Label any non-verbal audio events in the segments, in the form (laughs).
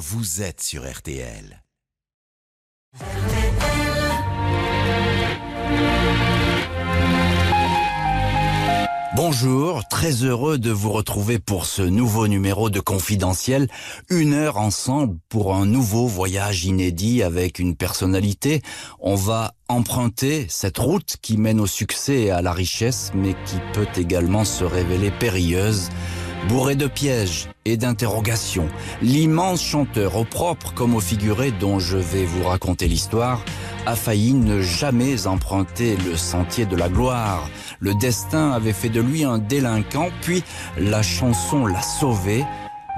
vous êtes sur RTL. Bonjour, très heureux de vous retrouver pour ce nouveau numéro de Confidentiel. Une heure ensemble pour un nouveau voyage inédit avec une personnalité. On va emprunter cette route qui mène au succès et à la richesse, mais qui peut également se révéler périlleuse bourré de pièges et d'interrogations. L'immense chanteur, au propre comme au figuré dont je vais vous raconter l'histoire, a failli ne jamais emprunter le sentier de la gloire. Le destin avait fait de lui un délinquant, puis la chanson l'a sauvé,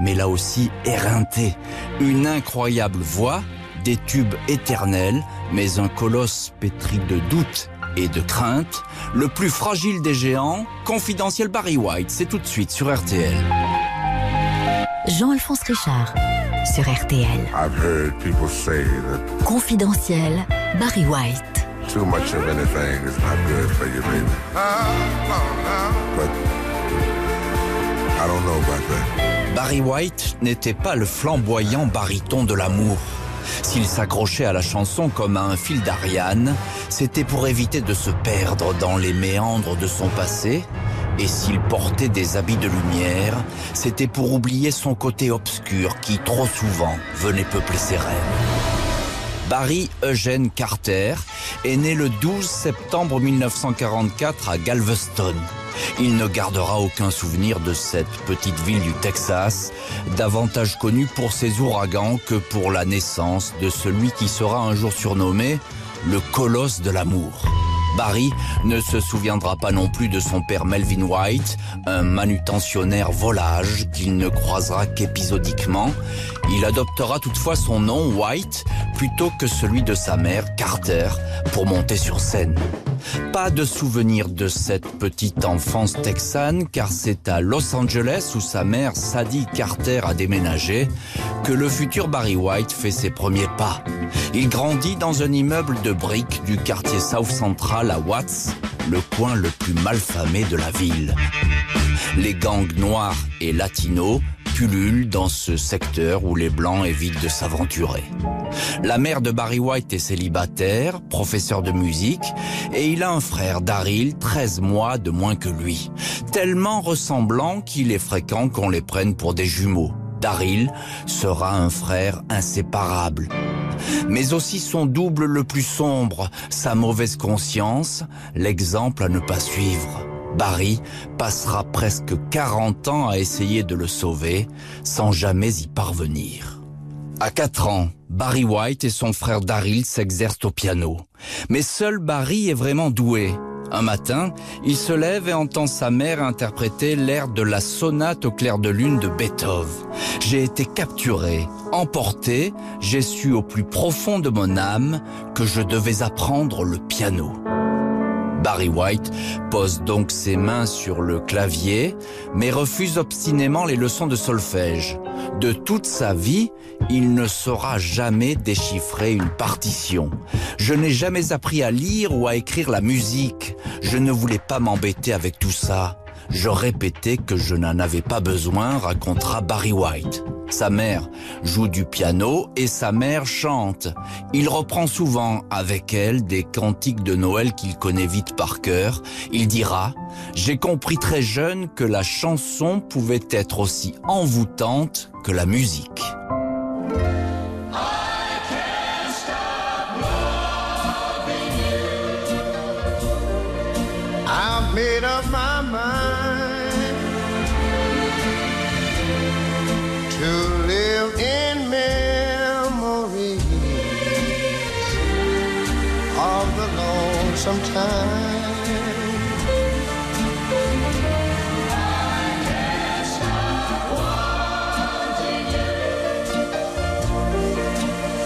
mais l'a aussi éreinté. Une incroyable voix, des tubes éternels, mais un colosse pétri de doutes et de crainte, le plus fragile des géants, confidentiel Barry White, c'est tout de suite sur RTL. Jean-Alphonse Richard sur RTL. I've heard people say that Confidentiel Barry White. too much of anything is not good for you, baby. But I don't know about that. Barry White n'était pas le flamboyant baryton de l'amour. S'il s'accrochait à la chanson comme à un fil d'Ariane, c'était pour éviter de se perdre dans les méandres de son passé. Et s'il portait des habits de lumière, c'était pour oublier son côté obscur qui, trop souvent, venait peupler ses rêves. Barry Eugene Carter est né le 12 septembre 1944 à Galveston. Il ne gardera aucun souvenir de cette petite ville du Texas, davantage connue pour ses ouragans que pour la naissance de celui qui sera un jour surnommé le colosse de l'amour. Barry ne se souviendra pas non plus de son père Melvin White, un manutentionnaire volage qu'il ne croisera qu'épisodiquement. Il adoptera toutefois son nom White plutôt que celui de sa mère Carter pour monter sur scène. Pas de souvenir de cette petite enfance texane car c'est à Los Angeles où sa mère Sadie Carter a déménagé que le futur Barry White fait ses premiers pas. Il grandit dans un immeuble de briques du quartier South Central à Watts, le coin le plus malfamé de la ville. Les gangs noirs et latinos pullulent dans ce secteur où les blancs évitent de s'aventurer. La mère de Barry White est célibataire, professeur de musique, et il a un frère, Daryl, 13 mois de moins que lui. Tellement ressemblant qu'il est fréquent qu'on les prenne pour des jumeaux. Daryl sera un frère inséparable. Mais aussi son double le plus sombre, sa mauvaise conscience, l'exemple à ne pas suivre. Barry passera presque 40 ans à essayer de le sauver sans jamais y parvenir. À 4 ans, Barry White et son frère Daryl s'exercent au piano. Mais seul Barry est vraiment doué. Un matin, il se lève et entend sa mère interpréter l'air de la sonate au clair de lune de Beethoven. J'ai été capturé, emporté, j'ai su au plus profond de mon âme que je devais apprendre le piano. Barry White pose donc ses mains sur le clavier, mais refuse obstinément les leçons de solfège. De toute sa vie, il ne saura jamais déchiffrer une partition. Je n'ai jamais appris à lire ou à écrire la musique. Je ne voulais pas m'embêter avec tout ça. Je répétais que je n'en avais pas besoin, racontera Barry White. Sa mère joue du piano et sa mère chante. Il reprend souvent avec elle des cantiques de Noël qu'il connaît vite par cœur. Il dira « J'ai compris très jeune que la chanson pouvait être aussi envoûtante que la musique. » of the lonesome.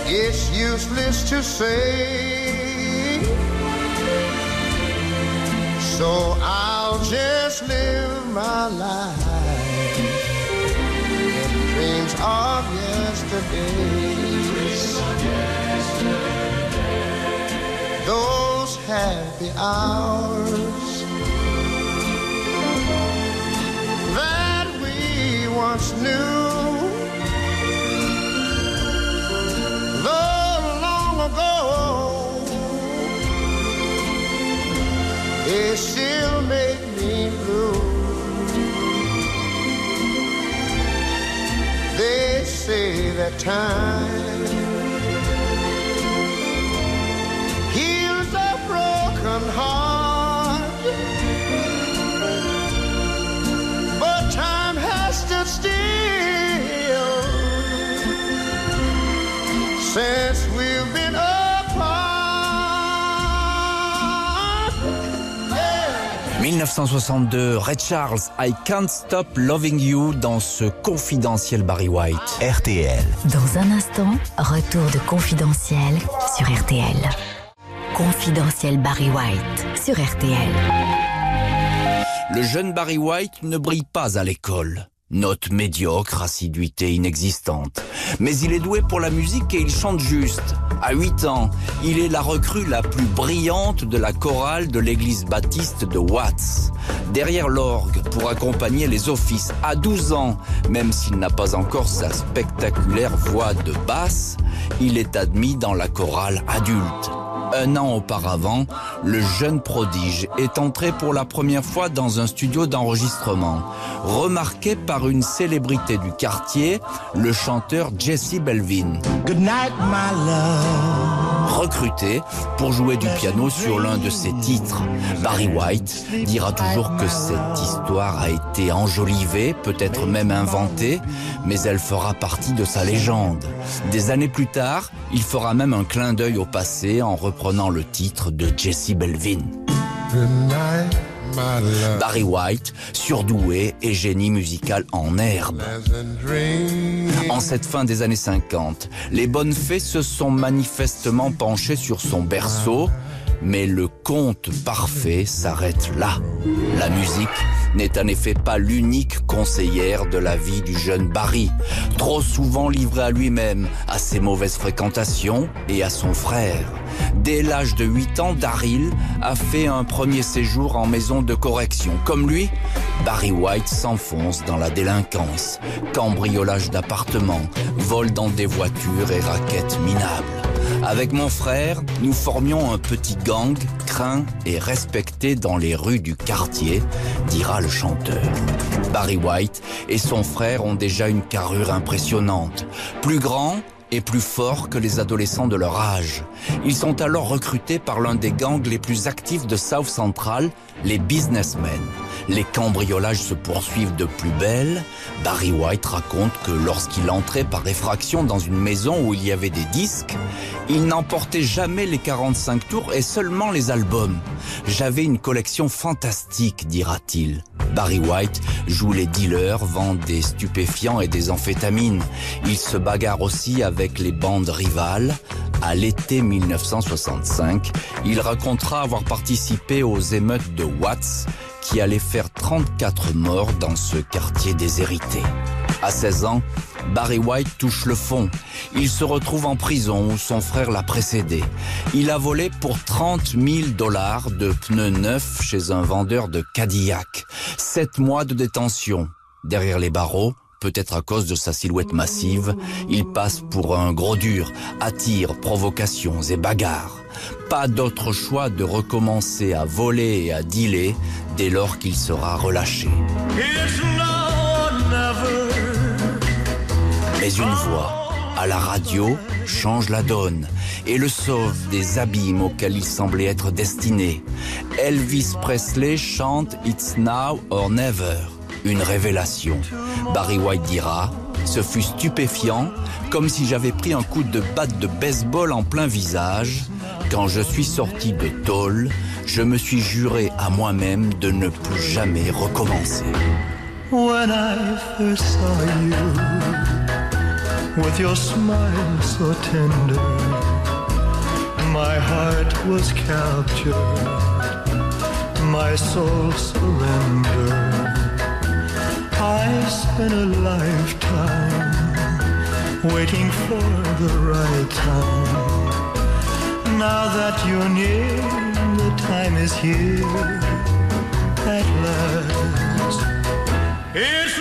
It's useless to say so I'll just live my life in dreams of yesterdays those happy hours that we once knew. Though long ago, they still make me blue. They say that time 1962, Ray Charles, I Can't Stop Loving You dans ce confidentiel Barry White. RTL. Dans un instant, retour de Confidentiel sur RTL. Confidentiel Barry White sur RTL. Le jeune Barry White ne brille pas à l'école. Note médiocre, assiduité inexistante. Mais il est doué pour la musique et il chante juste. À 8 ans, il est la recrue la plus brillante de la chorale de l'église baptiste de Watts. Derrière l'orgue pour accompagner les offices. À 12 ans, même s'il n'a pas encore sa spectaculaire voix de basse, il est admis dans la chorale adulte. Un an auparavant, le jeune prodige est entré pour la première fois dans un studio d'enregistrement, remarqué par une célébrité du quartier, le chanteur Jesse Belvin. Good night, my love. Recruté pour jouer du piano sur l'un de ses titres, Barry White dira toujours que cette histoire a été enjolivée, peut-être même inventée, mais elle fera partie de sa légende. Des années plus tard, il fera même un clin d'œil au passé en reprenant le titre de Jesse Belvin. Barry White, surdoué et génie musical en herbe. En cette fin des années 50, les bonnes fées se sont manifestement penchées sur son berceau, mais le conte parfait s'arrête là. La musique n'est en effet pas l'unique conseillère de la vie du jeune Barry, trop souvent livré à lui-même, à ses mauvaises fréquentations et à son frère. Dès l'âge de 8 ans, Daryl a fait un premier séjour en maison de correction. Comme lui, Barry White s'enfonce dans la délinquance, cambriolage d'appartements, vol dans des voitures et raquettes minables. Avec mon frère, nous formions un petit gang craint et respecté dans les rues du quartier, dira le chanteur. Barry White et son frère ont déjà une carrure impressionnante. Plus grand et plus fort que les adolescents de leur âge. Ils sont alors recrutés par l'un des gangs les plus actifs de South Central, les businessmen. Les cambriolages se poursuivent de plus belle. Barry White raconte que lorsqu'il entrait par effraction dans une maison où il y avait des disques, il n'emportait jamais les 45 tours et seulement les albums. J'avais une collection fantastique, dira-t-il. Barry White joue les dealers, vend des stupéfiants et des amphétamines. Il se bagarre aussi avec les bandes rivales. À l'été 1965, il racontera avoir participé aux émeutes de Watts qui allaient faire 34 morts dans ce quartier déshérité. À 16 ans, Barry White touche le fond. Il se retrouve en prison où son frère l'a précédé. Il a volé pour 30 000 dollars de pneus neufs chez un vendeur de Cadillac. Sept mois de détention. Derrière les barreaux, peut-être à cause de sa silhouette massive, il passe pour un gros dur, attire provocations et bagarres. Pas d'autre choix de recommencer à voler et à dealer dès lors qu'il sera relâché. Mais une voix, à la radio, change la donne et le sauve des abîmes auxquels il semblait être destiné. Elvis Presley chante It's Now or Never, une révélation. Barry White dira, ce fut stupéfiant, comme si j'avais pris un coup de batte de baseball en plein visage. Quand je suis sorti de tôle, je me suis juré à moi-même de ne plus jamais recommencer. When I first saw you with your smile so tender, my heart was captured, my soul surrendered. I spent a lifetime waiting for the right time. Now that you're near, the time is here at last. It's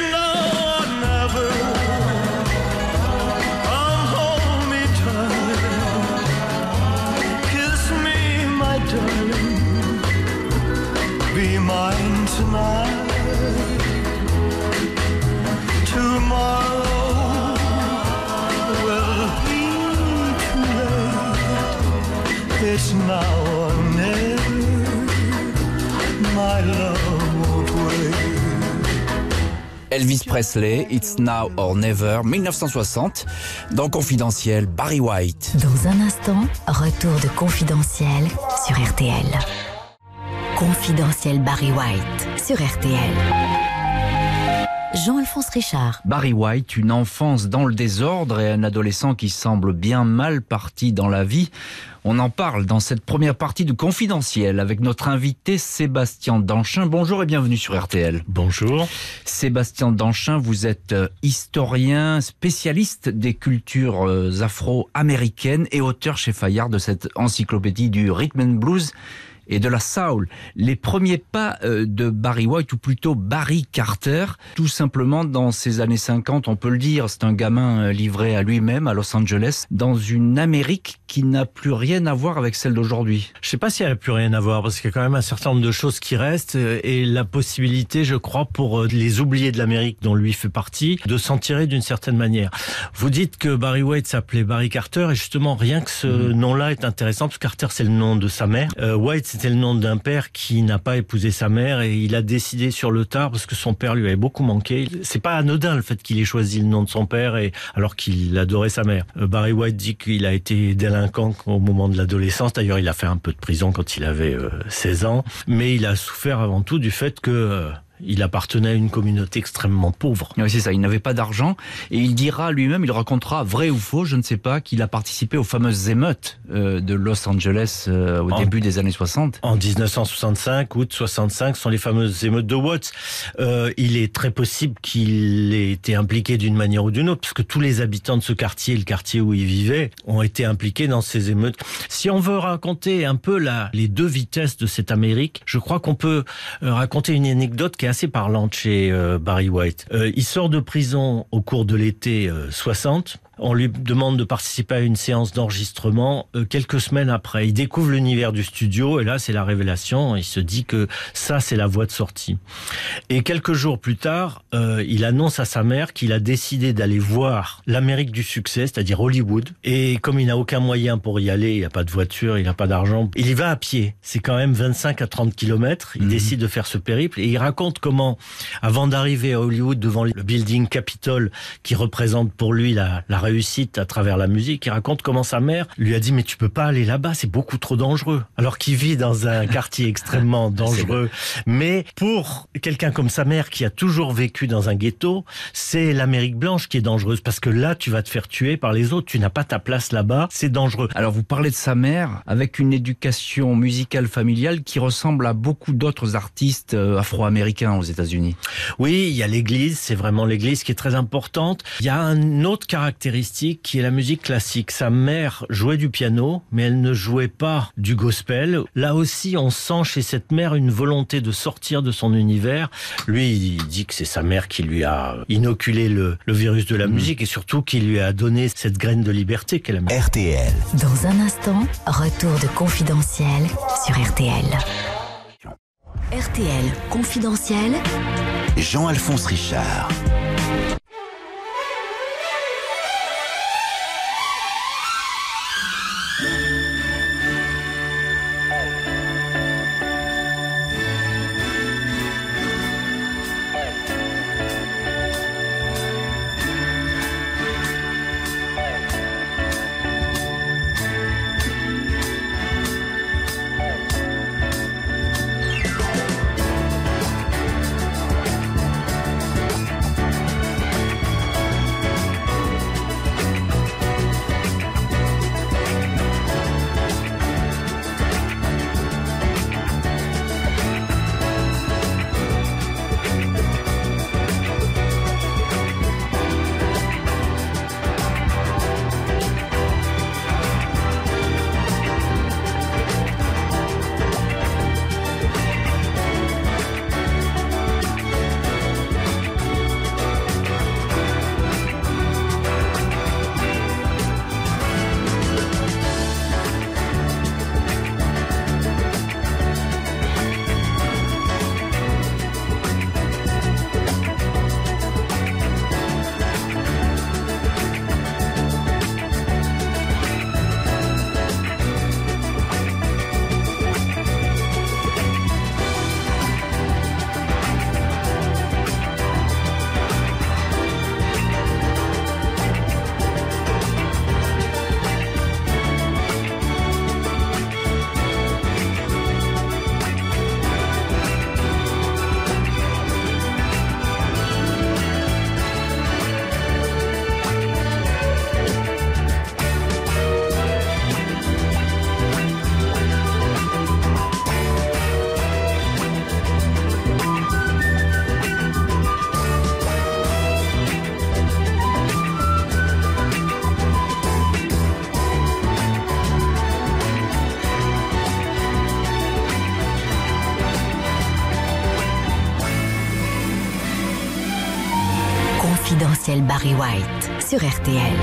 Presley, It's Now or Never, 1960. Dans Confidentiel, Barry White. Dans un instant, retour de Confidentiel sur RTL. Confidentiel Barry White sur RTL. Jean-Alphonse Richard. Barry White, une enfance dans le désordre et un adolescent qui semble bien mal parti dans la vie. On en parle dans cette première partie de Confidentiel avec notre invité Sébastien Danchin. Bonjour et bienvenue sur RTL. Bonjour. Sébastien Danchin, vous êtes euh, historien, spécialiste des cultures euh, afro-américaines et auteur chez Fayard de cette encyclopédie du rhythm and blues et de la soul. Les premiers pas euh, de Barry White, ou plutôt Barry Carter, tout simplement dans ces années 50, on peut le dire, c'est un gamin euh, livré à lui-même à Los Angeles, dans une Amérique qui n'a plus rien à voir avec celle d'aujourd'hui. Je sais pas si elle a plus rien à voir parce qu'il y a quand même un certain nombre de choses qui restent euh, et la possibilité, je crois, pour les oubliés de l'Amérique dont lui fait partie, de s'en tirer d'une certaine manière. Vous dites que Barry White s'appelait Barry Carter et justement rien que ce Mhm. nom-là est intéressant parce que Carter c'est le nom de sa mère. Euh, White c'était le nom d'un père qui n'a pas épousé sa mère et il a décidé sur le tard parce que son père lui avait beaucoup manqué. C'est pas anodin le fait qu'il ait choisi le nom de son père et alors qu'il adorait sa mère. Euh, Barry White dit qu'il a été délinquant au moment de l'adolescence. D'ailleurs, il a fait un peu de prison quand il avait euh, 16 ans, mais il a souffert avant tout du fait que euh, il appartenait à une communauté extrêmement pauvre. Oui, c'est ça, il n'avait pas d'argent et il dira lui-même, il racontera, vrai ou faux, je ne sais pas, qu'il a participé aux fameuses émeutes euh, de Los Angeles euh, au En- début des années 60. En 1965, août 65, sont les fameuses émeutes de Watts. Euh, il est très possible qu'il ait été impliqué d'une manière ou d'une autre, parce que tous les habitants de ce quartier, le quartier où il vivait, ont été impliqués dans ces émeutes. Si on veut raconter un peu la, les deux vitesses de cette Amérique, je crois qu'on peut raconter une anecdote qui assez parlante chez euh, Barry White. Euh, il sort de prison au cours de l'été euh, 60. On lui demande de participer à une séance d'enregistrement euh, quelques semaines après. Il découvre l'univers du studio et là, c'est la révélation. Il se dit que ça, c'est la voie de sortie. Et quelques jours plus tard, euh, il annonce à sa mère qu'il a décidé d'aller voir l'Amérique du succès, c'est-à-dire Hollywood. Et comme il n'a aucun moyen pour y aller, il n'a pas de voiture, il n'a pas d'argent, il y va à pied. C'est quand même 25 à 30 kilomètres. Il décide de faire ce périple et il raconte comment, avant d'arriver à Hollywood devant le building Capitol qui représente pour lui la, la réussite à travers la musique, il raconte comment sa mère lui a dit mais tu peux pas aller là-bas, c'est beaucoup trop dangereux. Alors qu'il vit dans un (laughs) quartier extrêmement dangereux. Mais pour quelqu'un comme sa mère qui a toujours vécu dans un ghetto, c'est l'Amérique blanche qui est dangereuse parce que là tu vas te faire tuer par les autres, tu n'as pas ta place là-bas, c'est dangereux. Alors vous parlez de sa mère avec une éducation musicale familiale qui ressemble à beaucoup d'autres artistes euh, afro-américains aux États-Unis. Oui, il y a l'église, c'est vraiment l'église qui est très importante. Il y a une autre caractéristique qui est la musique classique. Sa mère jouait du piano, mais elle ne jouait pas du gospel. Là aussi, on sent chez cette mère une volonté de sortir de son univers. Lui, il dit que c'est sa mère qui lui a inoculé le, le virus de la musique et surtout qui lui a donné cette graine de liberté qu'elle a. RTL. Dans un instant, retour de Confidentiel sur RTL. RTL Confidentiel. Jean-Alphonse Richard. Barry White sur RTL.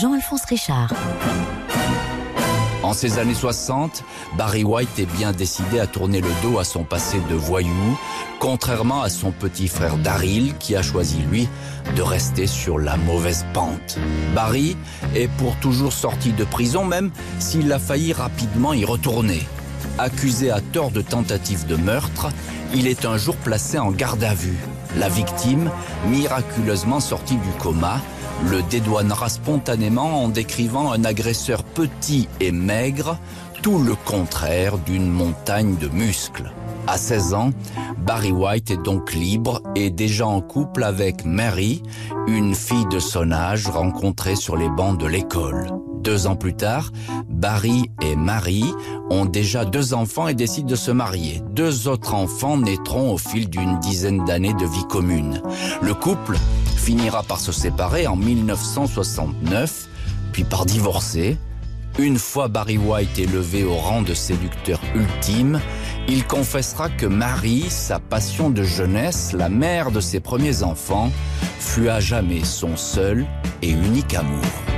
Jean-Alphonse Richard. En ces années 60, Barry White est bien décidé à tourner le dos à son passé de voyou, contrairement à son petit frère Daryl qui a choisi, lui, de rester sur la mauvaise pente. Barry est pour toujours sorti de prison, même s'il a failli rapidement y retourner. Accusé à tort de tentative de meurtre, il est un jour placé en garde à vue. La victime, miraculeusement sortie du coma, le dédouanera spontanément en décrivant un agresseur petit et maigre, tout le contraire d'une montagne de muscles. À 16 ans, Barry White est donc libre et déjà en couple avec Mary, une fille de son âge rencontrée sur les bancs de l'école. Deux ans plus tard, Barry et Marie ont déjà deux enfants et décident de se marier. Deux autres enfants naîtront au fil d'une dizaine d'années de vie commune. Le couple finira par se séparer en 1969, puis par divorcer. Une fois Barry White élevé au rang de séducteur ultime, il confessera que Marie, sa passion de jeunesse, la mère de ses premiers enfants, fut à jamais son seul et unique amour.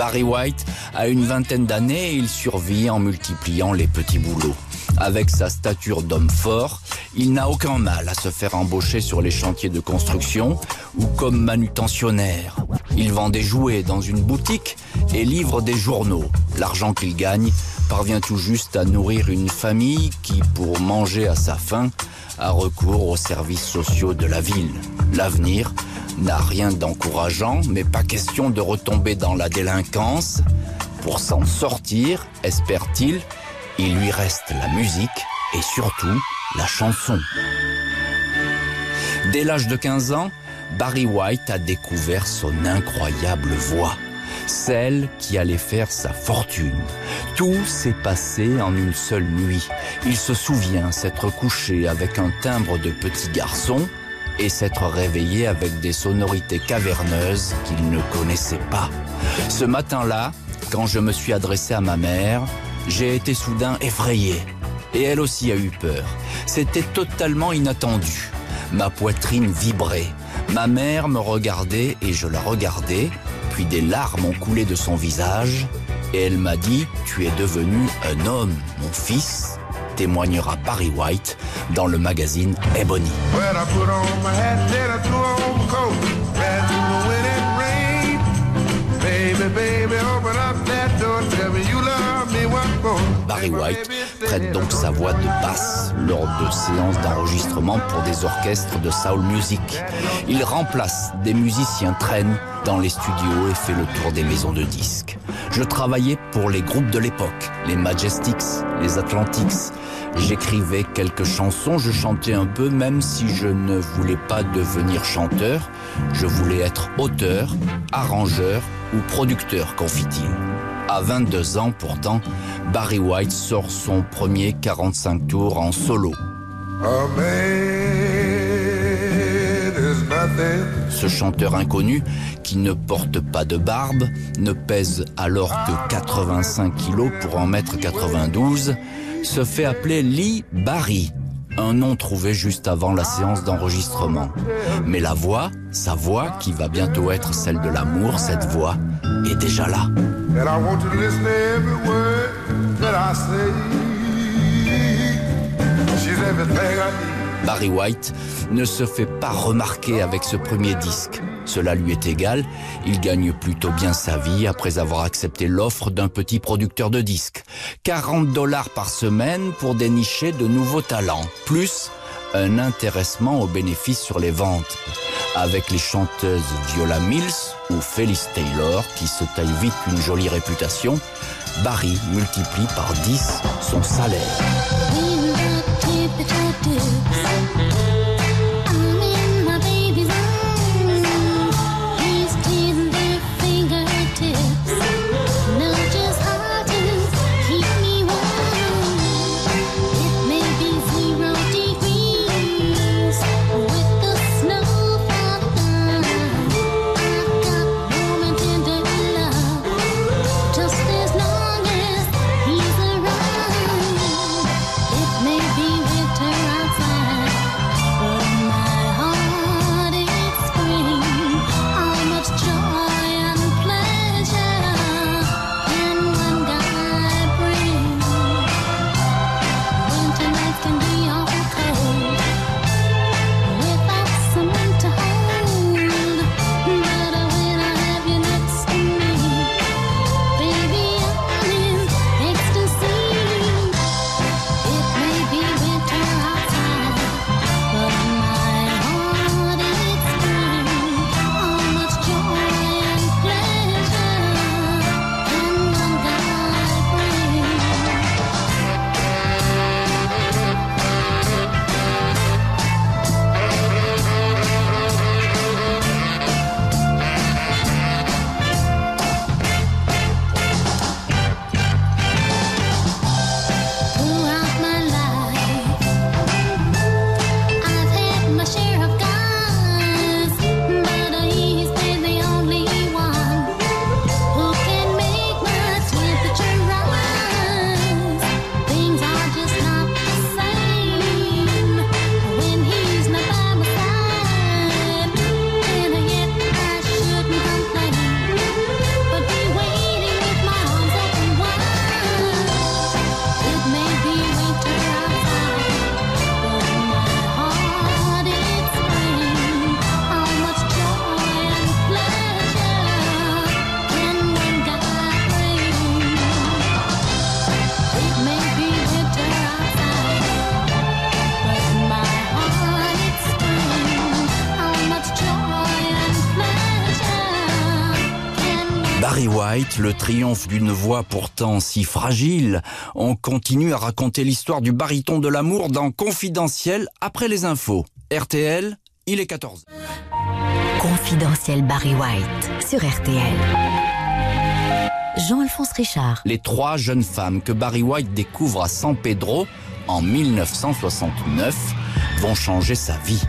Barry White a une vingtaine d'années et il survit en multipliant les petits boulots. Avec sa stature d'homme fort, il n'a aucun mal à se faire embaucher sur les chantiers de construction ou comme manutentionnaire. Il vend des jouets dans une boutique et livre des journaux. L'argent qu'il gagne parvient tout juste à nourrir une famille qui, pour manger à sa faim, a recours aux services sociaux de la ville. L'avenir n'a rien d'encourageant, mais pas question de retomber dans la délinquance. Pour s'en sortir, espère-t-il, il lui reste la musique et surtout la chanson. Dès l'âge de 15 ans, Barry White a découvert son incroyable voix, celle qui allait faire sa fortune. Tout s'est passé en une seule nuit. Il se souvient s'être couché avec un timbre de petit garçon, et s'être réveillé avec des sonorités caverneuses qu'il ne connaissait pas. Ce matin-là, quand je me suis adressé à ma mère, j'ai été soudain effrayé. Et elle aussi a eu peur. C'était totalement inattendu. Ma poitrine vibrait. Ma mère me regardait et je la regardais, puis des larmes ont coulé de son visage, et elle m'a dit, tu es devenu un homme, mon fils, témoignera Barry White dans le magazine Ebony. Barry White prête donc sa voix de basse lors de séances d'enregistrement pour des orchestres de soul music. Il remplace des musiciens traînes dans les studios et fait le tour des maisons de disques. Je travaillais pour les groupes de l'époque, les Majestics, les Atlantics, J'écrivais quelques chansons, je chantais un peu, même si je ne voulais pas devenir chanteur, je voulais être auteur, arrangeur ou producteur, confie-t-il. À 22 ans pourtant, Barry White sort son premier 45 tours en solo. Ce chanteur inconnu, qui ne porte pas de barbe, ne pèse alors que 85 kilos pour en mettre 92, se fait appeler Lee Barry, un nom trouvé juste avant la séance d'enregistrement. Mais la voix, sa voix, qui va bientôt être celle de l'amour, cette voix, est déjà là. Barry White ne se fait pas remarquer avec ce premier disque. Cela lui est égal, il gagne plutôt bien sa vie après avoir accepté l'offre d'un petit producteur de disques. 40 dollars par semaine pour dénicher de nouveaux talents, plus un intéressement aux bénéfices sur les ventes. Avec les chanteuses Viola Mills ou Phyllis Taylor qui se taillent vite une jolie réputation, Barry multiplie par 10 son salaire. Le triomphe d'une voix pourtant si fragile, on continue à raconter l'histoire du baryton de l'amour dans Confidentiel après les infos. RTL, il est 14. Confidentiel Barry White sur RTL. Jean-Alphonse Richard. Les trois jeunes femmes que Barry White découvre à San Pedro en 1969 vont changer sa vie.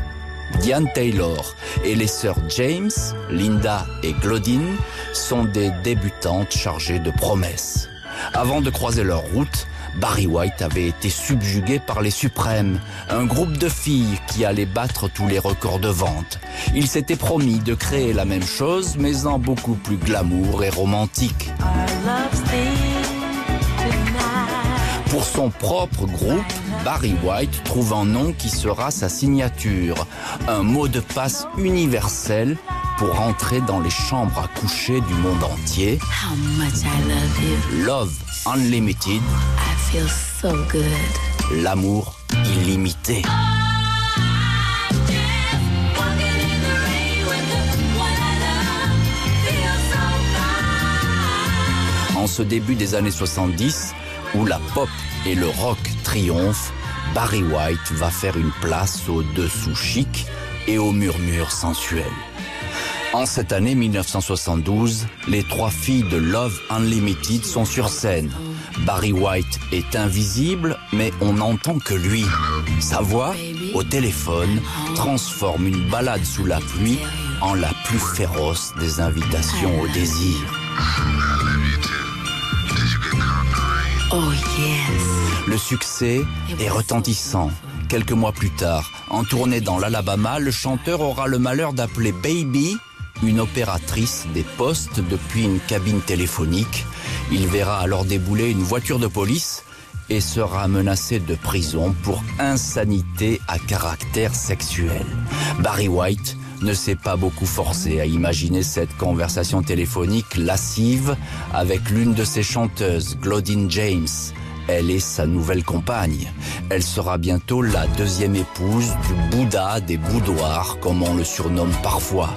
Diane Taylor et les sœurs James, Linda et Claudine sont des débutantes chargées de promesses. Avant de croiser leur route, Barry White avait été subjugué par les Suprêmes, un groupe de filles qui allait battre tous les records de vente. Il s'était promis de créer la même chose, mais en beaucoup plus glamour et romantique. Pour son propre groupe, Barry White trouve un nom qui sera sa signature, un mot de passe universel pour entrer dans les chambres à coucher du monde entier. How much I love you. Love Unlimited, I feel so good. l'amour illimité. En ce début des années 70, où la pop et le rock triomphent, Barry White va faire une place au dessous chic et au murmure sensuel. En cette année 1972, les trois filles de Love Unlimited sont sur scène. Barry White est invisible, mais on n'entend que lui. Sa voix, au téléphone, transforme une balade sous la pluie en la plus féroce des invitations au désir. Oh yes. Le succès est retentissant. Quelques mois plus tard, en tournée dans l'Alabama, le chanteur aura le malheur d'appeler Baby une opératrice des postes depuis une cabine téléphonique. Il verra alors débouler une voiture de police et sera menacé de prison pour insanité à caractère sexuel. Barry White ne s'est pas beaucoup forcé à imaginer cette conversation téléphonique lascive avec l'une de ses chanteuses, Claudine James. Elle est sa nouvelle compagne. Elle sera bientôt la deuxième épouse du Bouddha des boudoirs, comme on le surnomme parfois.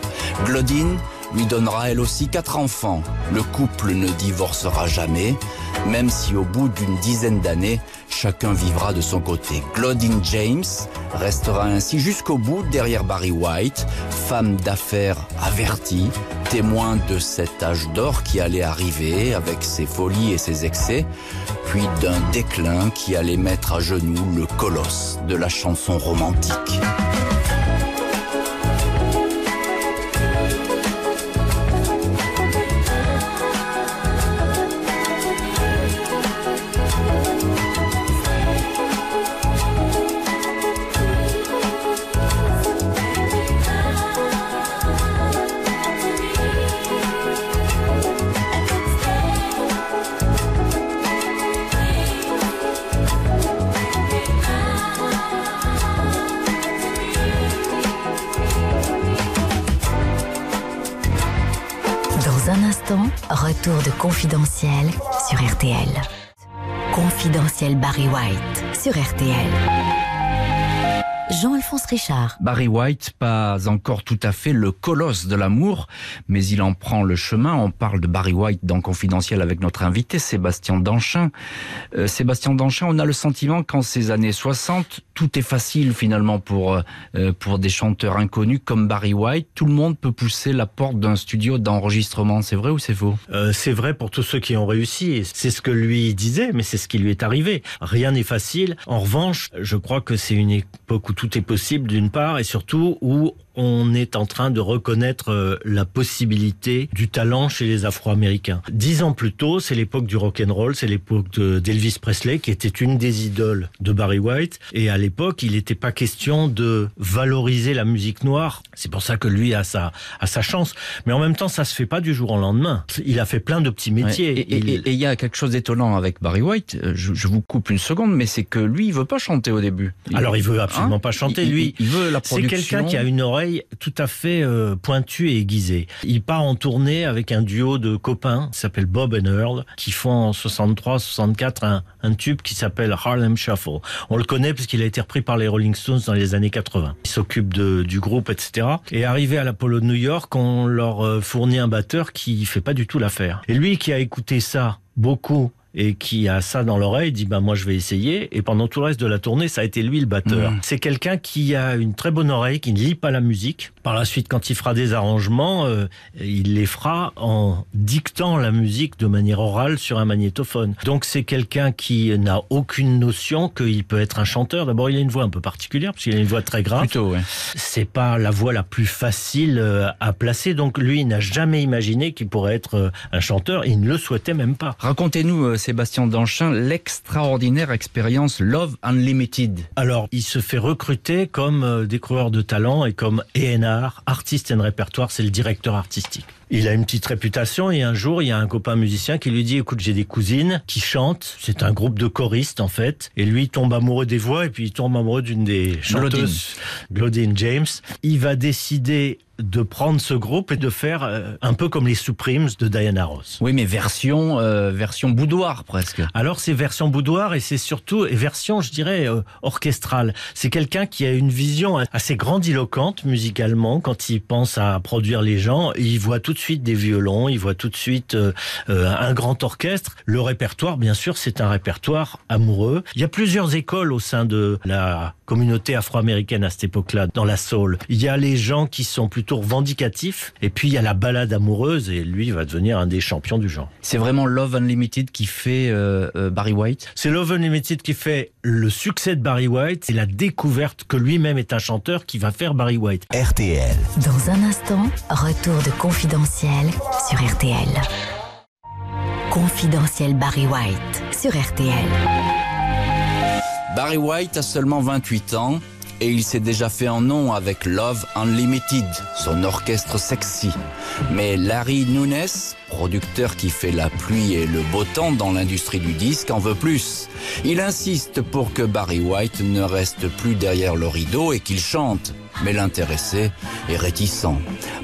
Claudine lui donnera elle aussi quatre enfants. Le couple ne divorcera jamais, même si au bout d'une dizaine d'années, chacun vivra de son côté. Claudine James restera ainsi jusqu'au bout derrière Barry White, femme d'affaires avertie, témoin de cet âge d'or qui allait arriver avec ses folies et ses excès, puis d'un déclin qui allait mettre à genoux le colosse de la chanson romantique. Confidentiel sur RTL. Confidentiel Barry White sur RTL. Jean-Alphonse Richard. Barry White, pas encore tout à fait le colosse de l'amour, mais il en prend le chemin. On parle de Barry White dans Confidentiel avec notre invité Sébastien Danchin. Euh, Sébastien Danchin, on a le sentiment qu'en ces années 60, tout est facile finalement pour euh, pour des chanteurs inconnus comme Barry White. Tout le monde peut pousser la porte d'un studio d'enregistrement. C'est vrai ou c'est faux? Euh, c'est vrai pour tous ceux qui ont réussi. C'est ce que lui disait, mais c'est ce qui lui est arrivé. Rien n'est facile. En revanche, je crois que c'est une époque où tout est possible d'une part, et surtout où on est en train de reconnaître euh, la possibilité du talent chez les Afro-Américains. Dix ans plus tôt, c'est l'époque du rock and roll, c'est l'époque de- d'Elvis Presley, qui était une des idoles de Barry White. Et à l'époque, il n'était pas question de valoriser la musique noire. C'est pour ça que lui a sa, a sa chance. Mais en même temps, ça se fait pas du jour au lendemain. Il a fait plein de petits métiers. Ouais. Et- Il- et- et il y a quelque chose d'étonnant avec Barry White. Euh, Je, je vous coupe une seconde, mais c'est que lui, il veut pas chanter au début. Alors, il veut absolument Hein pas chanter. Il- Lui, il, il veut la c'est production. quelqu'un qui a une oreille tout à fait euh, pointue et aiguisée. Il part en tournée avec un duo de copains qui s'appelle Bob and Earl, qui font en 63-64 un, un tube qui s'appelle Harlem Shuffle. On le connaît parce qu'il a été repris par les Rolling Stones dans les années 80. Il s'occupe du groupe, etc. Et arrivé à l'Apollo de New York, on leur euh, fournit un batteur qui fait pas du tout l'affaire. Et lui qui a écouté ça beaucoup et qui a ça dans l'oreille dit bah moi je vais essayer et pendant tout le reste de la tournée ça a été lui le batteur. Mmh. C'est quelqu'un qui a une très bonne oreille qui ne lit pas la musique. Par la suite quand il fera des arrangements, euh, il les fera en dictant la musique de manière orale sur un magnétophone. Donc c'est quelqu'un qui n'a aucune notion qu'il peut être un chanteur. D'abord il a une voix un peu particulière parce qu'il a une voix très grave. Plutôt, ouais. C'est pas la voix la plus facile euh, à placer donc lui il n'a jamais imaginé qu'il pourrait être euh, un chanteur, il ne le souhaitait même pas. Racontez-nous, euh, Sébastien Danchin, l'extraordinaire expérience Love Unlimited. Alors, il se fait recruter comme euh, découvreur de talent et comme ENR, artiste and répertoire, c'est le directeur artistique. Il a une petite réputation et un jour, il y a un copain musicien qui lui dit écoute, j'ai des cousines qui chantent, c'est un groupe de choristes en fait, et lui il tombe amoureux des voix et puis il tombe amoureux d'une des chanteuses, Claudine James. Il va décider de prendre ce groupe et de faire euh, un peu comme les Supremes de Diana Ross. Oui, mais version euh, version boudoir presque. Alors c'est version boudoir et c'est surtout et version, je dirais, euh, orchestrale. C'est quelqu'un qui a une vision assez grandiloquente musicalement quand il pense à produire les gens. Il voit tout de suite des violons, il voit tout de suite euh, euh, un grand orchestre. Le répertoire, bien sûr, c'est un répertoire amoureux. Il y a plusieurs écoles au sein de la communauté afro-américaine à cette époque-là, dans la soul. Il y a les gens qui sont plutôt revendicatifs, et puis il y a la balade amoureuse, et lui va devenir un des champions du genre. C'est vraiment Love Unlimited qui fait euh, euh, Barry White? C'est Love Unlimited qui fait le succès de Barry White, c'est la découverte que lui-même est un chanteur qui va faire Barry White. RTL. Dans un instant, retour de confidentiel sur RTL. Confidentiel Barry White sur RTL. Barry White a seulement 28 ans et il s'est déjà fait un nom avec Love Unlimited, son orchestre sexy. Mais Larry Nunes, producteur qui fait la pluie et le beau temps dans l'industrie du disque, en veut plus. Il insiste pour que Barry White ne reste plus derrière le rideau et qu'il chante. Mais l'intéressé est réticent.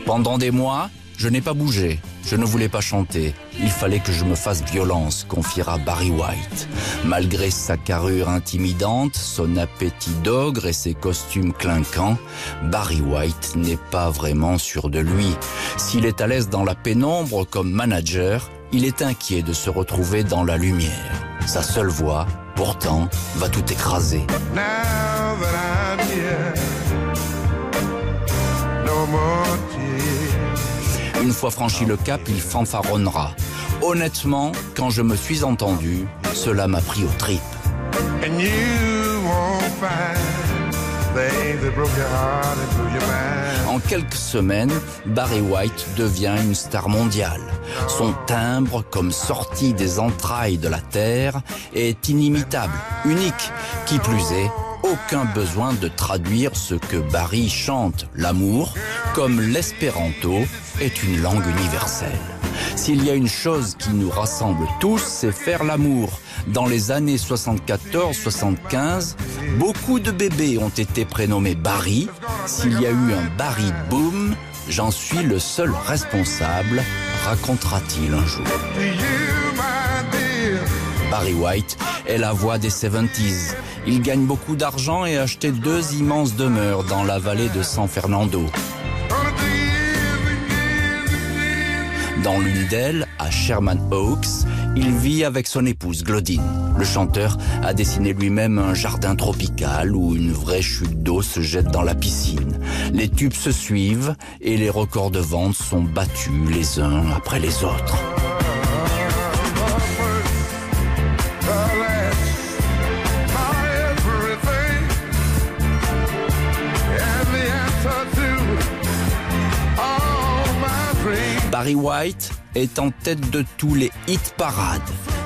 Pendant des mois, je n'ai pas bougé. Je ne voulais pas chanter. Il fallait que je me fasse violence, confiera Barry White. Malgré sa carrure intimidante, son appétit d'ogre et ses costumes clinquants, Barry White n'est pas vraiment sûr de lui. S'il est à l'aise dans la pénombre comme manager, il est inquiet de se retrouver dans la lumière. Sa seule voix, pourtant, va tout écraser. Une fois franchi le cap, il fanfaronnera. Honnêtement, quand je me suis entendu, cela m'a pris aux tripes. En quelques semaines, Barry White devient une star mondiale. Son timbre, comme sorti des entrailles de la terre, est inimitable, unique. Qui plus est, aucun besoin de traduire ce que Barry chante, l'amour, comme l'espéranto est une langue universelle. S'il y a une chose qui nous rassemble tous, c'est faire l'amour. Dans les années 74-75, beaucoup de bébés ont été prénommés Barry. S'il y a eu un Barry Boom, j'en suis le seul responsable, racontera-t-il un jour. Barry White est la voix des 70s. Il gagne beaucoup d'argent et acheté deux immenses demeures dans la vallée de San Fernando. Dans l'une d'elles, à Sherman Oaks, il vit avec son épouse Glodine. Le chanteur a dessiné lui-même un jardin tropical où une vraie chute d'eau se jette dans la piscine. Les tubes se suivent et les records de vente sont battus les uns après les autres. Barry White est en tête de tous les hit parades.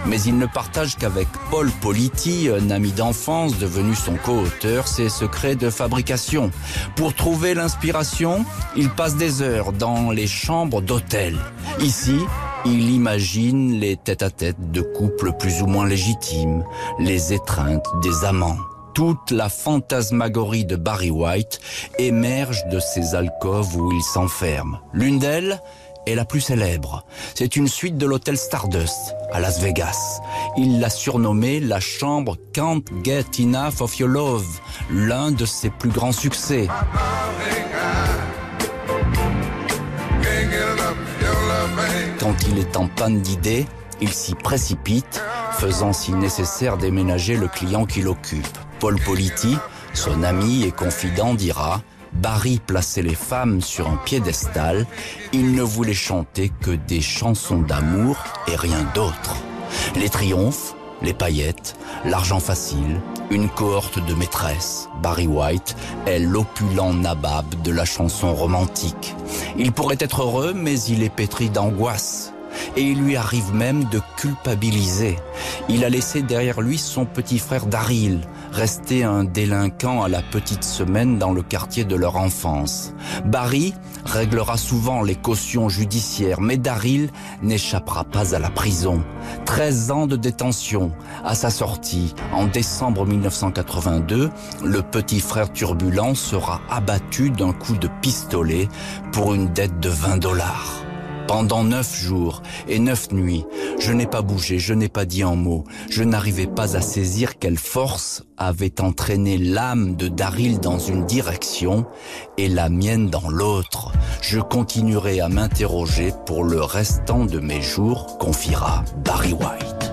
Mais il ne partage qu'avec Paul Politi, un ami d'enfance devenu son co-auteur, ses secrets de fabrication. Pour trouver l'inspiration, il passe des heures dans les chambres d'hôtel. Ici, il imagine les tête-à-tête de couples plus ou moins légitimes, les étreintes des amants. Toute la fantasmagorie de Barry White émerge de ces alcôves où il s'enferme. L'une d'elles est la plus célèbre. C'est une suite de l'hôtel Stardust à Las Vegas. Il l'a surnommée la chambre Can't Get Enough of Your Love, l'un de ses plus grands succès. Quand il est en panne d'idées, il s'y précipite, faisant si nécessaire déménager le client qui l'occupe. Paul Politi, son ami et confident, dira Barry plaçait les femmes sur un piédestal, il ne voulait chanter que des chansons d'amour et rien d'autre. Les triomphes, les paillettes, l'argent facile, une cohorte de maîtresses. Barry White est l'opulent nabab de la chanson romantique. Il pourrait être heureux, mais il est pétri d'angoisse. Et il lui arrive même de culpabiliser. Il a laissé derrière lui son petit frère Daryl, resté un délinquant à la petite semaine dans le quartier de leur enfance. Barry réglera souvent les cautions judiciaires, mais Daryl n'échappera pas à la prison. 13 ans de détention. À sa sortie, en décembre 1982, le petit frère turbulent sera abattu d'un coup de pistolet pour une dette de 20 dollars. Pendant neuf jours et neuf nuits, je n'ai pas bougé, je n'ai pas dit un mot. Je n'arrivais pas à saisir quelle force avait entraîné l'âme de Daryl dans une direction et la mienne dans l'autre. Je continuerai à m'interroger pour le restant de mes jours, confiera Barry White.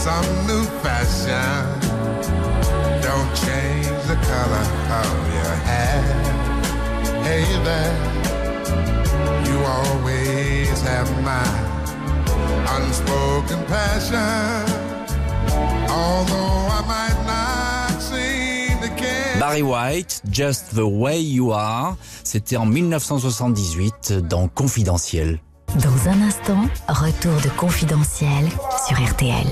some new fashion. Don't change the color of your hair. Hey there, you always have my unspoken passion. Although I might not seem to care. Barry White, Just the Way You Are, c'était en 1978 dans Confidentiel. Dans un instant, retour de Confidentiel sur RTL.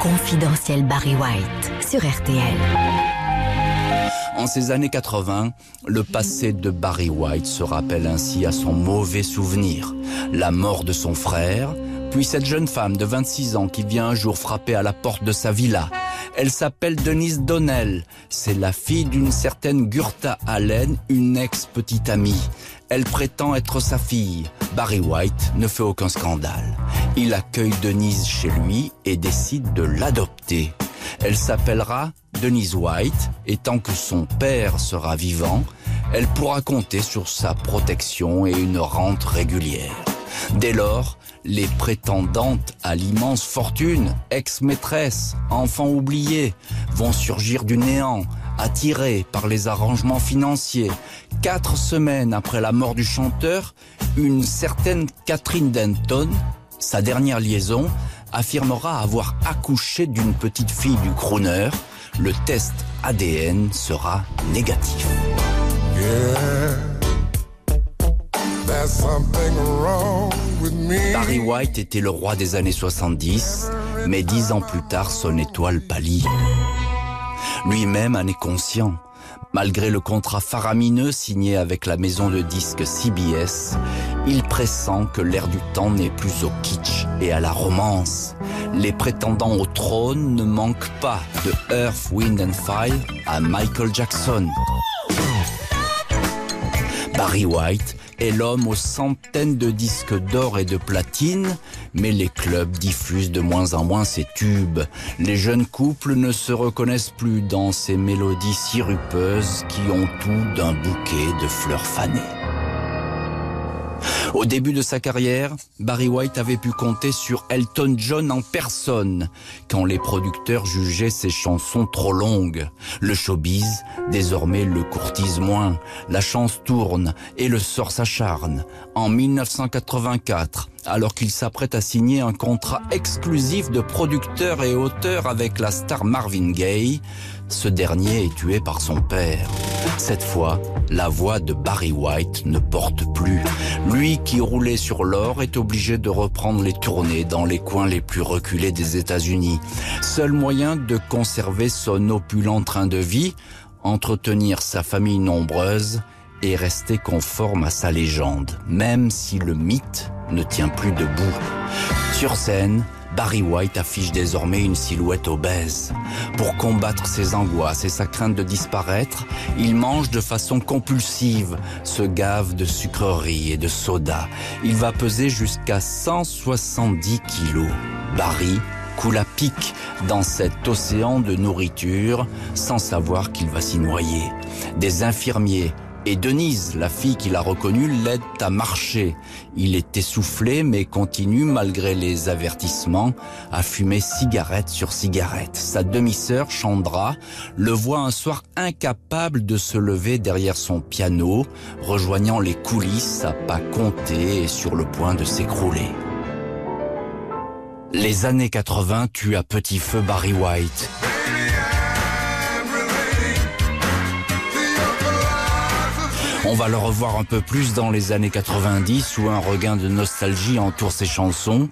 Confidentiel Barry White sur RTL. En ces années 80, le passé de Barry White se rappelle ainsi à son mauvais souvenir. La mort de son frère, puis cette jeune femme de 26 ans qui vient un jour frapper à la porte de sa villa. Elle s'appelle Denise Donnell. C'est la fille d'une certaine Gurta Allen, une ex-petite amie. Elle prétend être sa fille. Barry White ne fait aucun scandale. Il accueille Denise chez lui et décide de l'adopter. Elle s'appellera Denise White et tant que son père sera vivant, elle pourra compter sur sa protection et une rente régulière. Dès lors, les prétendantes à l'immense fortune, ex-maîtresses, enfants oubliés, vont surgir du néant, attirées par les arrangements financiers. Quatre semaines après la mort du chanteur, une certaine Catherine Denton, sa dernière liaison, affirmera avoir accouché d'une petite fille du crooner. Le test ADN sera négatif. Barry White était le roi des années 70, mais dix ans plus tard, son étoile pâlit. Lui-même en est conscient. Malgré le contrat faramineux signé avec la maison de disques CBS, il pressent que l'air du temps n'est plus au kitsch et à la romance. Les prétendants au trône ne manquent pas de Earth, Wind and Fire à Michael Jackson. Barry White est l'homme aux centaines de disques d'or et de platine, mais les clubs diffusent de moins en moins ses tubes. Les jeunes couples ne se reconnaissent plus dans ces mélodies sirupeuses qui ont tout d'un bouquet de fleurs fanées. Au début de sa carrière, Barry White avait pu compter sur Elton John en personne quand les producteurs jugeaient ses chansons trop longues. Le showbiz, désormais, le courtise moins. La chance tourne et le sort s'acharne. En 1984, alors qu'il s'apprête à signer un contrat exclusif de producteur et auteur avec la star Marvin Gaye, ce dernier est tué par son père. Cette fois, la voix de Barry White ne porte plus. Lui qui roulait sur l'or est obligé de reprendre les tournées dans les coins les plus reculés des États-Unis. Seul moyen de conserver son opulent train de vie, entretenir sa famille nombreuse et rester conforme à sa légende, même si le mythe ne tient plus debout. Sur scène, Barry White affiche désormais une silhouette obèse. Pour combattre ses angoisses et sa crainte de disparaître, il mange de façon compulsive, se gave de sucreries et de soda. Il va peser jusqu'à 170 kilos. Barry coule à pic dans cet océan de nourriture sans savoir qu'il va s'y noyer. Des infirmiers et Denise, la fille qu'il a reconnue, l'aide à marcher. Il est essoufflé mais continue, malgré les avertissements, à fumer cigarette sur cigarette. Sa demi-sœur, Chandra, le voit un soir incapable de se lever derrière son piano, rejoignant les coulisses à pas compter et sur le point de s'écrouler. Les années 80 tuent à petit feu Barry White. On va le revoir un peu plus dans les années 90 où un regain de nostalgie entoure ses chansons,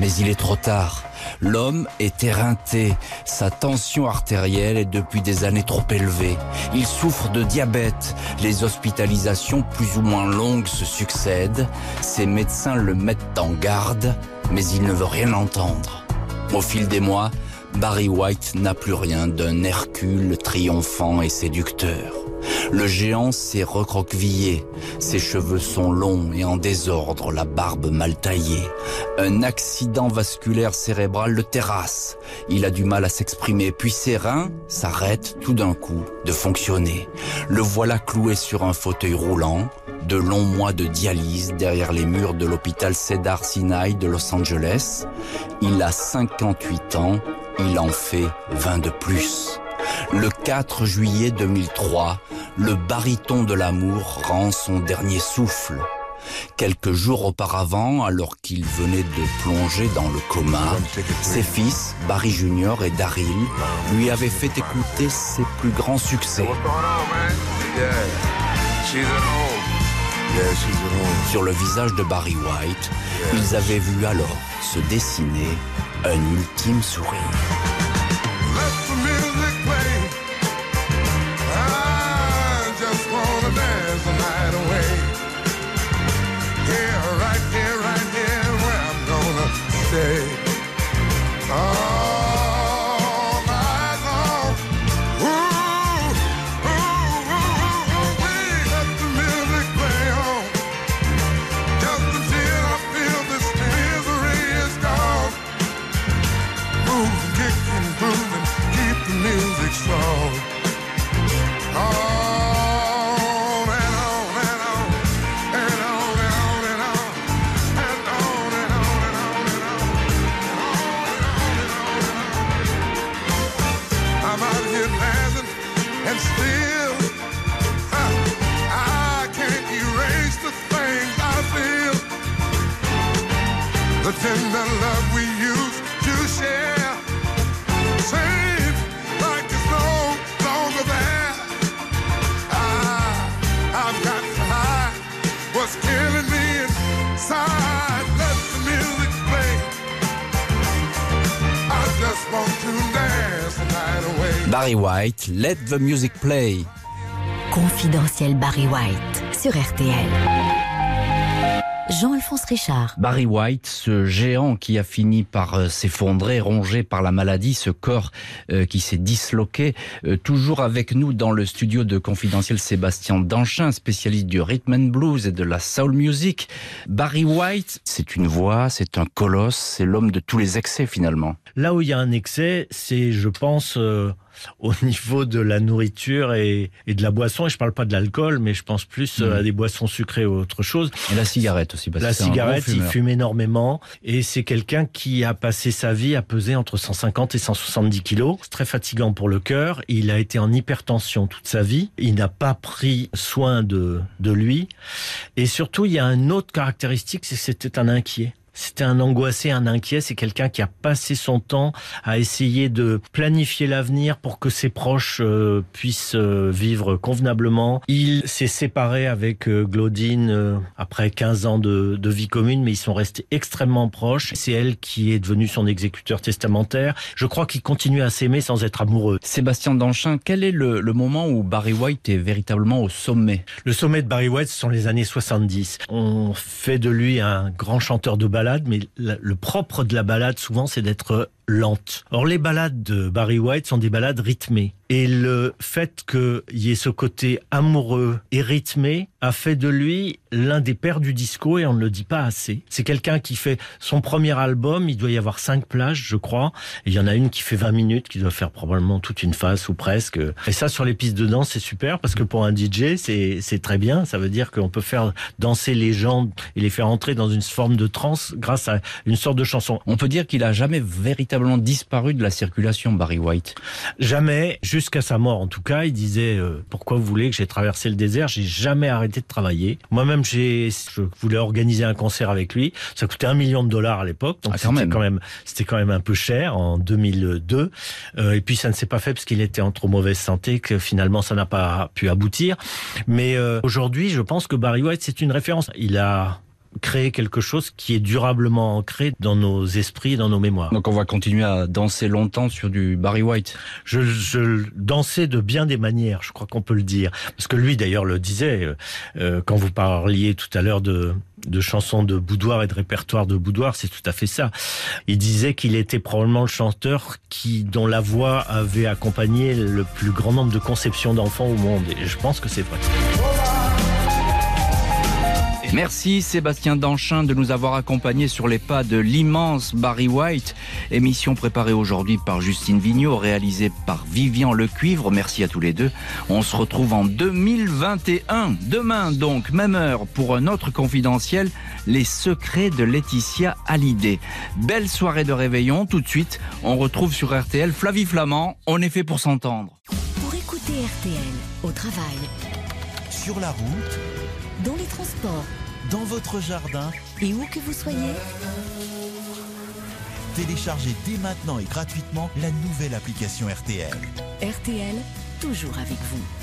mais il est trop tard. L'homme est éreinté, sa tension artérielle est depuis des années trop élevée. Il souffre de diabète, les hospitalisations plus ou moins longues se succèdent, ses médecins le mettent en garde, mais il ne veut rien entendre. Au fil des mois, Barry White n'a plus rien d'un Hercule triomphant et séducteur. Le géant s'est recroquevillé, ses cheveux sont longs et en désordre, la barbe mal taillée. Un accident vasculaire cérébral le terrasse. Il a du mal à s'exprimer, puis ses reins s'arrêtent tout d'un coup de fonctionner. Le voilà cloué sur un fauteuil roulant, de longs mois de dialyse derrière les murs de l'hôpital Cedar Sinai de Los Angeles. Il a 58 ans, il en fait 20 de plus. Le 4 juillet 2003, le baryton de l'amour rend son dernier souffle. Quelques jours auparavant, alors qu'il venait de plonger dans le coma, ses fils, Barry Junior et Daryl, lui avaient fait écouter ses plus grands succès. Sur le visage de Barry White, ils avaient vu alors se dessiner un ultime sourire. White, Let the Music Play. Confidentiel Barry White sur RTL. Jean-Alphonse Richard. Barry White, ce géant qui a fini par euh, s'effondrer, rongé par la maladie, ce corps euh, qui s'est disloqué, euh, toujours avec nous dans le studio de confidentiel Sébastien Danchin, spécialiste du rhythm and blues et de la soul music. Barry White, c'est une voix, c'est un colosse, c'est l'homme de tous les excès finalement. Là où il y a un excès, c'est, je pense, euh, au (laughs) niveau de la nourriture et, et, de la boisson. Et je parle pas de l'alcool, mais je pense plus mmh. à des boissons sucrées ou autre chose. Et la cigarette aussi. Parce la cigarette, il fume énormément. Et c'est quelqu'un qui a passé sa vie à peser entre 150 et 170 kilos. C'est très fatigant pour le cœur. Il a été en hypertension toute sa vie. Il n'a pas pris soin de, de lui. Et surtout, il y a une autre caractéristique, c'est que c'était un inquiet. C'était un angoissé, un inquiet. C'est quelqu'un qui a passé son temps à essayer de planifier l'avenir pour que ses proches euh, puissent euh, vivre convenablement. Il s'est séparé avec euh, Claudine euh, après 15 ans de, de, vie commune, mais ils sont restés extrêmement proches. C'est elle qui est devenue son exécuteur testamentaire. Je crois qu'ils continuent à s'aimer sans être amoureux. Sébastien Danchin, quel est le, le, moment où Barry White est véritablement au sommet? Le sommet de Barry White, ce sont les années 70. On fait de lui un grand chanteur de ballade mais le propre de la balade, souvent, c'est d'être lente. Or, les balades de Barry White sont des balades rythmées. Et le fait qu'il y ait ce côté amoureux et rythmé a fait de lui l'un des pères du disco et on ne le dit pas assez. C'est quelqu'un qui fait son premier album, il doit y avoir cinq plages, je crois. Il y en a une qui fait 20 minutes, qui doit faire probablement toute une face ou presque. Et ça, sur les pistes de danse, c'est super parce que pour un DJ, c'est très bien. Ça veut dire qu'on peut faire danser les gens et les faire entrer dans une forme de transe grâce à une sorte de chanson. On peut dire qu'il a jamais véritablement disparu de la circulation, Barry White. Jamais. Jusqu'à sa mort en tout cas, il disait euh, pourquoi vous voulez que j'ai traversé le désert, j'ai jamais arrêté de travailler. Moi-même, j'ai je voulais organiser un concert avec lui, ça coûtait un million de dollars à l'époque, donc ah, c'était quand même c'était quand même un peu cher en 2002. Euh, et puis ça ne s'est pas fait parce qu'il était en trop mauvaise santé que finalement ça n'a pas pu aboutir. Mais euh, aujourd'hui, je pense que Barry White c'est une référence. Il a créer quelque chose qui est durablement ancré dans nos esprits et dans nos mémoires. Donc on va continuer à danser longtemps sur du Barry White. Je, je dansais de bien des manières, je crois qu'on peut le dire. Parce que lui d'ailleurs le disait, euh, euh, quand vous parliez tout à l'heure de, de chansons de boudoir et de répertoire de boudoir, c'est tout à fait ça. Il disait qu'il était probablement le chanteur qui, dont la voix avait accompagné le plus grand nombre de conceptions d'enfants au monde. Et je pense que c'est vrai. Merci Sébastien Danchin de nous avoir accompagnés sur les pas de l'immense Barry White. Émission préparée aujourd'hui par Justine Vignot, réalisée par Vivian Lecuivre. Merci à tous les deux. On se retrouve en 2021. Demain donc, même heure, pour un autre confidentiel, les secrets de Laetitia Hallyday. Belle soirée de réveillon. Tout de suite, on retrouve sur RTL Flavie Flamand. On est fait pour s'entendre. Pour écouter RTL au travail, sur la route, dans les transports, dans votre jardin et où que vous soyez. Téléchargez dès maintenant et gratuitement la nouvelle application RTL. RTL, toujours avec vous.